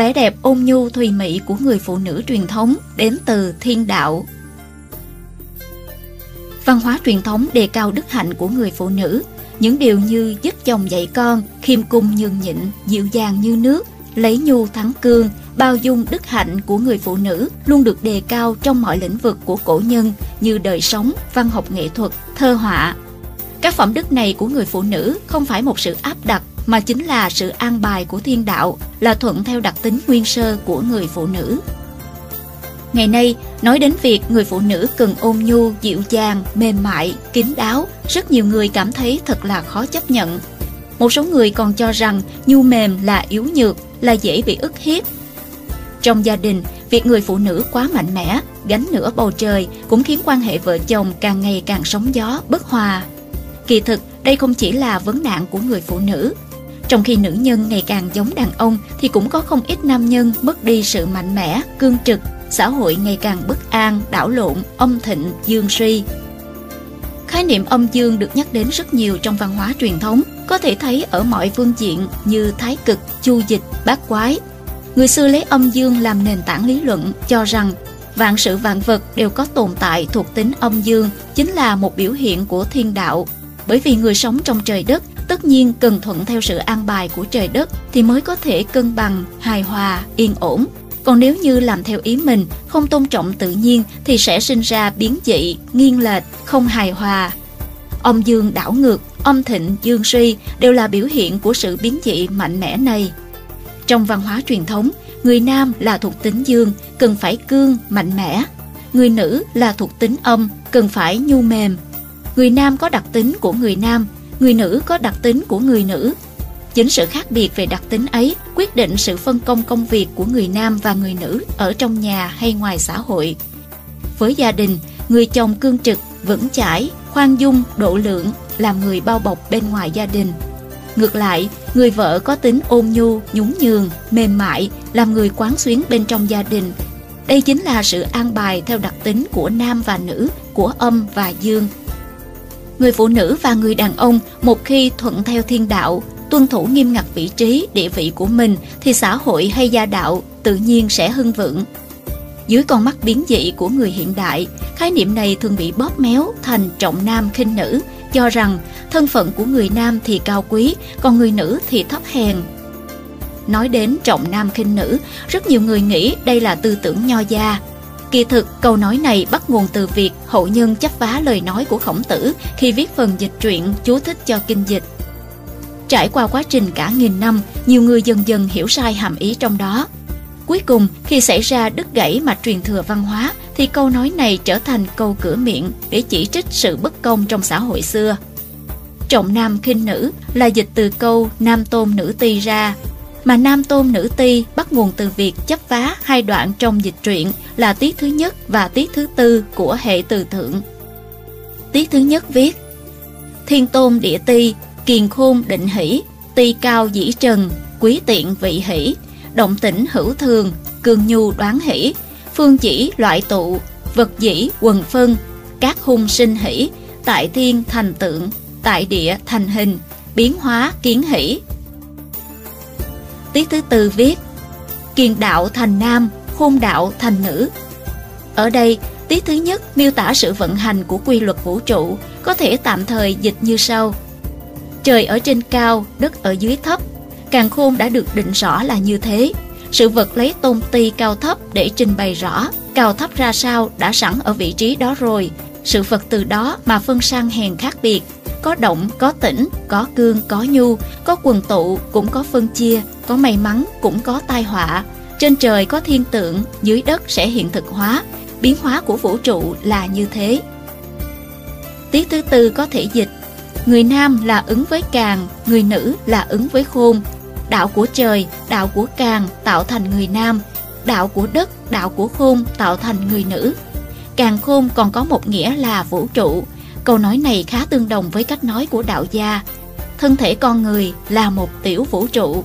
vẻ đẹp ôn nhu thùy mị của người phụ nữ truyền thống đến từ thiên đạo. Văn hóa truyền thống đề cao đức hạnh của người phụ nữ, những điều như giúp chồng dạy con, khiêm cung nhường nhịn, dịu dàng như nước, lấy nhu thắng cương, bao dung đức hạnh của người phụ nữ luôn được đề cao trong mọi lĩnh vực của cổ nhân như đời sống, văn học nghệ thuật, thơ họa. Các phẩm đức này của người phụ nữ không phải một sự áp đặt mà chính là sự an bài của thiên đạo, là thuận theo đặc tính nguyên sơ của người phụ nữ. Ngày nay, nói đến việc người phụ nữ cần ôn nhu, dịu dàng, mềm mại, kín đáo, rất nhiều người cảm thấy thật là khó chấp nhận. Một số người còn cho rằng nhu mềm là yếu nhược, là dễ bị ức hiếp. Trong gia đình, việc người phụ nữ quá mạnh mẽ, gánh nửa bầu trời cũng khiến quan hệ vợ chồng càng ngày càng sóng gió, bất hòa. Kỳ thực, đây không chỉ là vấn nạn của người phụ nữ. Trong khi nữ nhân ngày càng giống đàn ông thì cũng có không ít nam nhân mất đi sự mạnh mẽ, cương trực, xã hội ngày càng bất an, đảo lộn, âm thịnh, dương suy. Khái niệm âm dương được nhắc đến rất nhiều trong văn hóa truyền thống, có thể thấy ở mọi phương diện như thái cực, chu dịch, bát quái. Người xưa lấy âm dương làm nền tảng lý luận, cho rằng vạn sự vạn vật đều có tồn tại thuộc tính âm dương, chính là một biểu hiện của thiên đạo. Bởi vì người sống trong trời đất tất nhiên cần thuận theo sự an bài của trời đất thì mới có thể cân bằng, hài hòa, yên ổn. Còn nếu như làm theo ý mình, không tôn trọng tự nhiên thì sẽ sinh ra biến dị, nghiêng lệch, không hài hòa. Âm dương đảo ngược, âm thịnh, dương suy đều là biểu hiện của sự biến dị mạnh mẽ này. Trong văn hóa truyền thống, người nam là thuộc tính dương, cần phải cương, mạnh mẽ. Người nữ là thuộc tính âm, cần phải nhu mềm. Người nam có đặc tính của người nam, người nữ có đặc tính của người nữ. Chính sự khác biệt về đặc tính ấy quyết định sự phân công công việc của người nam và người nữ ở trong nhà hay ngoài xã hội. Với gia đình, người chồng cương trực, vững chãi, khoan dung, độ lượng, làm người bao bọc bên ngoài gia đình. Ngược lại, người vợ có tính ôn nhu, nhún nhường, mềm mại, làm người quán xuyến bên trong gia đình. Đây chính là sự an bài theo đặc tính của nam và nữ, của âm và dương. Người phụ nữ và người đàn ông một khi thuận theo thiên đạo, tuân thủ nghiêm ngặt vị trí, địa vị của mình thì xã hội hay gia đạo tự nhiên sẽ hưng vượng. Dưới con mắt biến dị của người hiện đại, khái niệm này thường bị bóp méo thành trọng nam khinh nữ, cho rằng thân phận của người nam thì cao quý, còn người nữ thì thấp hèn. Nói đến trọng nam khinh nữ, rất nhiều người nghĩ đây là tư tưởng nho gia. Kỳ thực, câu nói này bắt nguồn từ việc hậu nhân chấp vá lời nói của khổng tử khi viết phần dịch truyện chú thích cho kinh dịch. Trải qua quá trình cả nghìn năm, nhiều người dần dần hiểu sai hàm ý trong đó. Cuối cùng, khi xảy ra đứt gãy mạch truyền thừa văn hóa, thì câu nói này trở thành câu cửa miệng để chỉ trích sự bất công trong xã hội xưa. Trọng nam khinh nữ là dịch từ câu nam tôn nữ ti ra, mà nam tôn nữ ti bắt nguồn từ việc chấp vá hai đoạn trong dịch truyện là tiết thứ nhất và tiết thứ tư của hệ từ thượng. Tiết thứ nhất viết Thiên tôn địa ti, kiền khôn định hỷ, ti cao dĩ trần, quý tiện vị hỷ, động tĩnh hữu thường, cường nhu đoán hỷ, phương chỉ loại tụ, vật dĩ quần phân, các hung sinh hỷ, tại thiên thành tượng, tại địa thành hình, biến hóa kiến hỷ. Tiết thứ tư viết Kiền đạo thành nam, hôn đạo thành nữ. Ở đây, tiết thứ nhất miêu tả sự vận hành của quy luật vũ trụ, có thể tạm thời dịch như sau. Trời ở trên cao, đất ở dưới thấp. Càng khôn đã được định rõ là như thế. Sự vật lấy tôn ti cao thấp để trình bày rõ, cao thấp ra sao đã sẵn ở vị trí đó rồi. Sự vật từ đó mà phân sang hèn khác biệt, có động, có tĩnh, có cương, có nhu, có quần tụ, cũng có phân chia, có may mắn, cũng có tai họa. Trên trời có thiên tượng, dưới đất sẽ hiện thực hóa, biến hóa của vũ trụ là như thế. Tiết thứ tư có thể dịch Người nam là ứng với càng, người nữ là ứng với khôn. Đạo của trời, đạo của càng tạo thành người nam, đạo của đất, đạo của khôn tạo thành người nữ. Càng khôn còn có một nghĩa là vũ trụ. Câu nói này khá tương đồng với cách nói của đạo gia. Thân thể con người là một tiểu vũ trụ.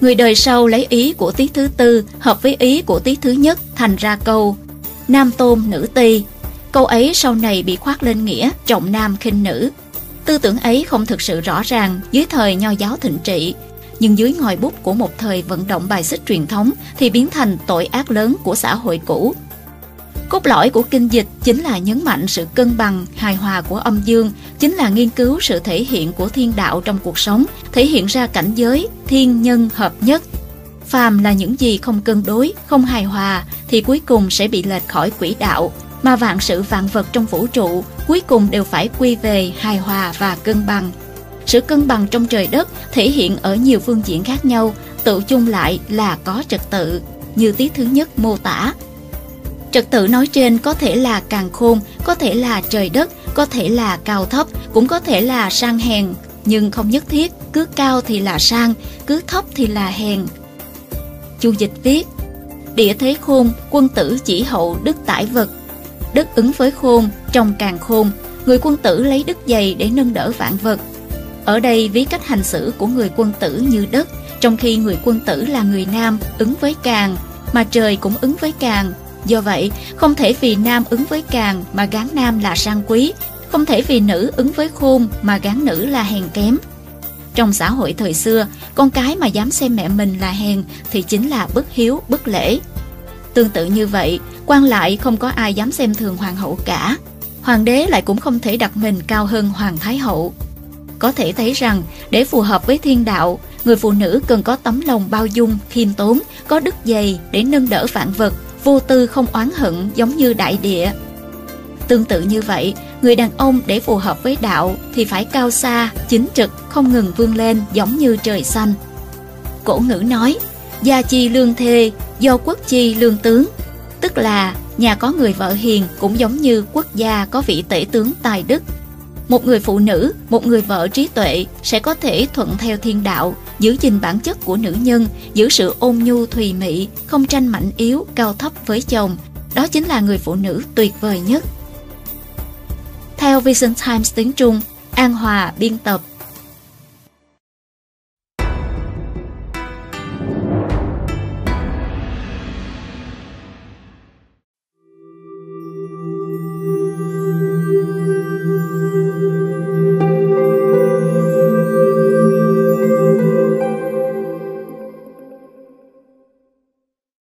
Người đời sau lấy ý của tiết thứ tư hợp với ý của tiết thứ nhất thành ra câu Nam tôn nữ ti. Câu ấy sau này bị khoác lên nghĩa trọng nam khinh nữ. Tư tưởng ấy không thực sự rõ ràng dưới thời nho giáo thịnh trị. nhưng dưới ngòi bút của một thời vận động bài xích truyền thống thì biến thành tội ác lớn của xã hội cũ. Cốt lõi của kinh dịch chính là nhấn mạnh sự cân bằng, hài hòa của âm dương, chính là nghiên cứu sự thể hiện của thiên đạo trong cuộc sống, thể hiện ra cảnh giới, thiên nhân hợp nhất. Phàm là những gì không cân đối, không hài hòa thì cuối cùng sẽ bị lệch khỏi quỹ đạo, mà vạn sự vạn vật trong vũ trụ cuối cùng đều phải quy về hài hòa và cân bằng. Sự cân bằng trong trời đất thể hiện ở nhiều phương diện khác nhau, tự chung lại là có trật tự, như tiết thứ nhất mô tả. Trật tự nói trên có thể là càng khôn, có thể là trời đất, có thể là cao thấp, cũng có thể là sang hèn, nhưng không nhất thiết cứ cao thì là sang, cứ thấp thì là hèn. Chu dịch viết, địa thế khôn, quân tử chỉ hậu đức tải vật. Đức ứng với khôn, trong càng khôn, người quân tử lấy đức dày để nâng đỡ vạn vật. Ở đây ví cách hành xử của người quân tử như đất, trong khi người quân tử là người nam ứng với càng, mà trời cũng ứng với càng. Do vậy, không thể vì nam ứng với càng mà gán nam là sang quý, không thể vì nữ ứng với khôn mà gán nữ là hèn kém. Trong xã hội thời xưa, con cái mà dám xem mẹ mình là hèn thì chính là bất hiếu, bất lễ. Tương tự như vậy, quan lại không có ai dám xem thường hoàng hậu cả. Hoàng đế lại cũng không thể đặt mình cao hơn hoàng thái hậu. Có thể thấy rằng, để phù hợp với thiên đạo, người phụ nữ cần có tấm lòng bao dung, khiêm tốn, có đức dày để nâng đỡ vạn vật, vô tư không oán hận giống như đại địa. Tương tự như vậy, người đàn ông để phù hợp với đạo thì phải cao xa, chính trực, không ngừng vươn lên giống như trời xanh. Cổ ngữ nói, gia chi lương thê, do quốc chi lương tướng, tức là nhà có người vợ hiền cũng giống như quốc gia có vị tể tướng tài đức. Một người phụ nữ, một người vợ trí tuệ sẽ có thể thuận theo thiên đạo, giữ gìn bản chất của nữ nhân, giữ sự ôn nhu thùy mị, không tranh mạnh yếu, cao thấp với chồng. Đó chính là người phụ nữ tuyệt vời nhất. Theo Vision Times tiếng Trung, An Hòa biên tập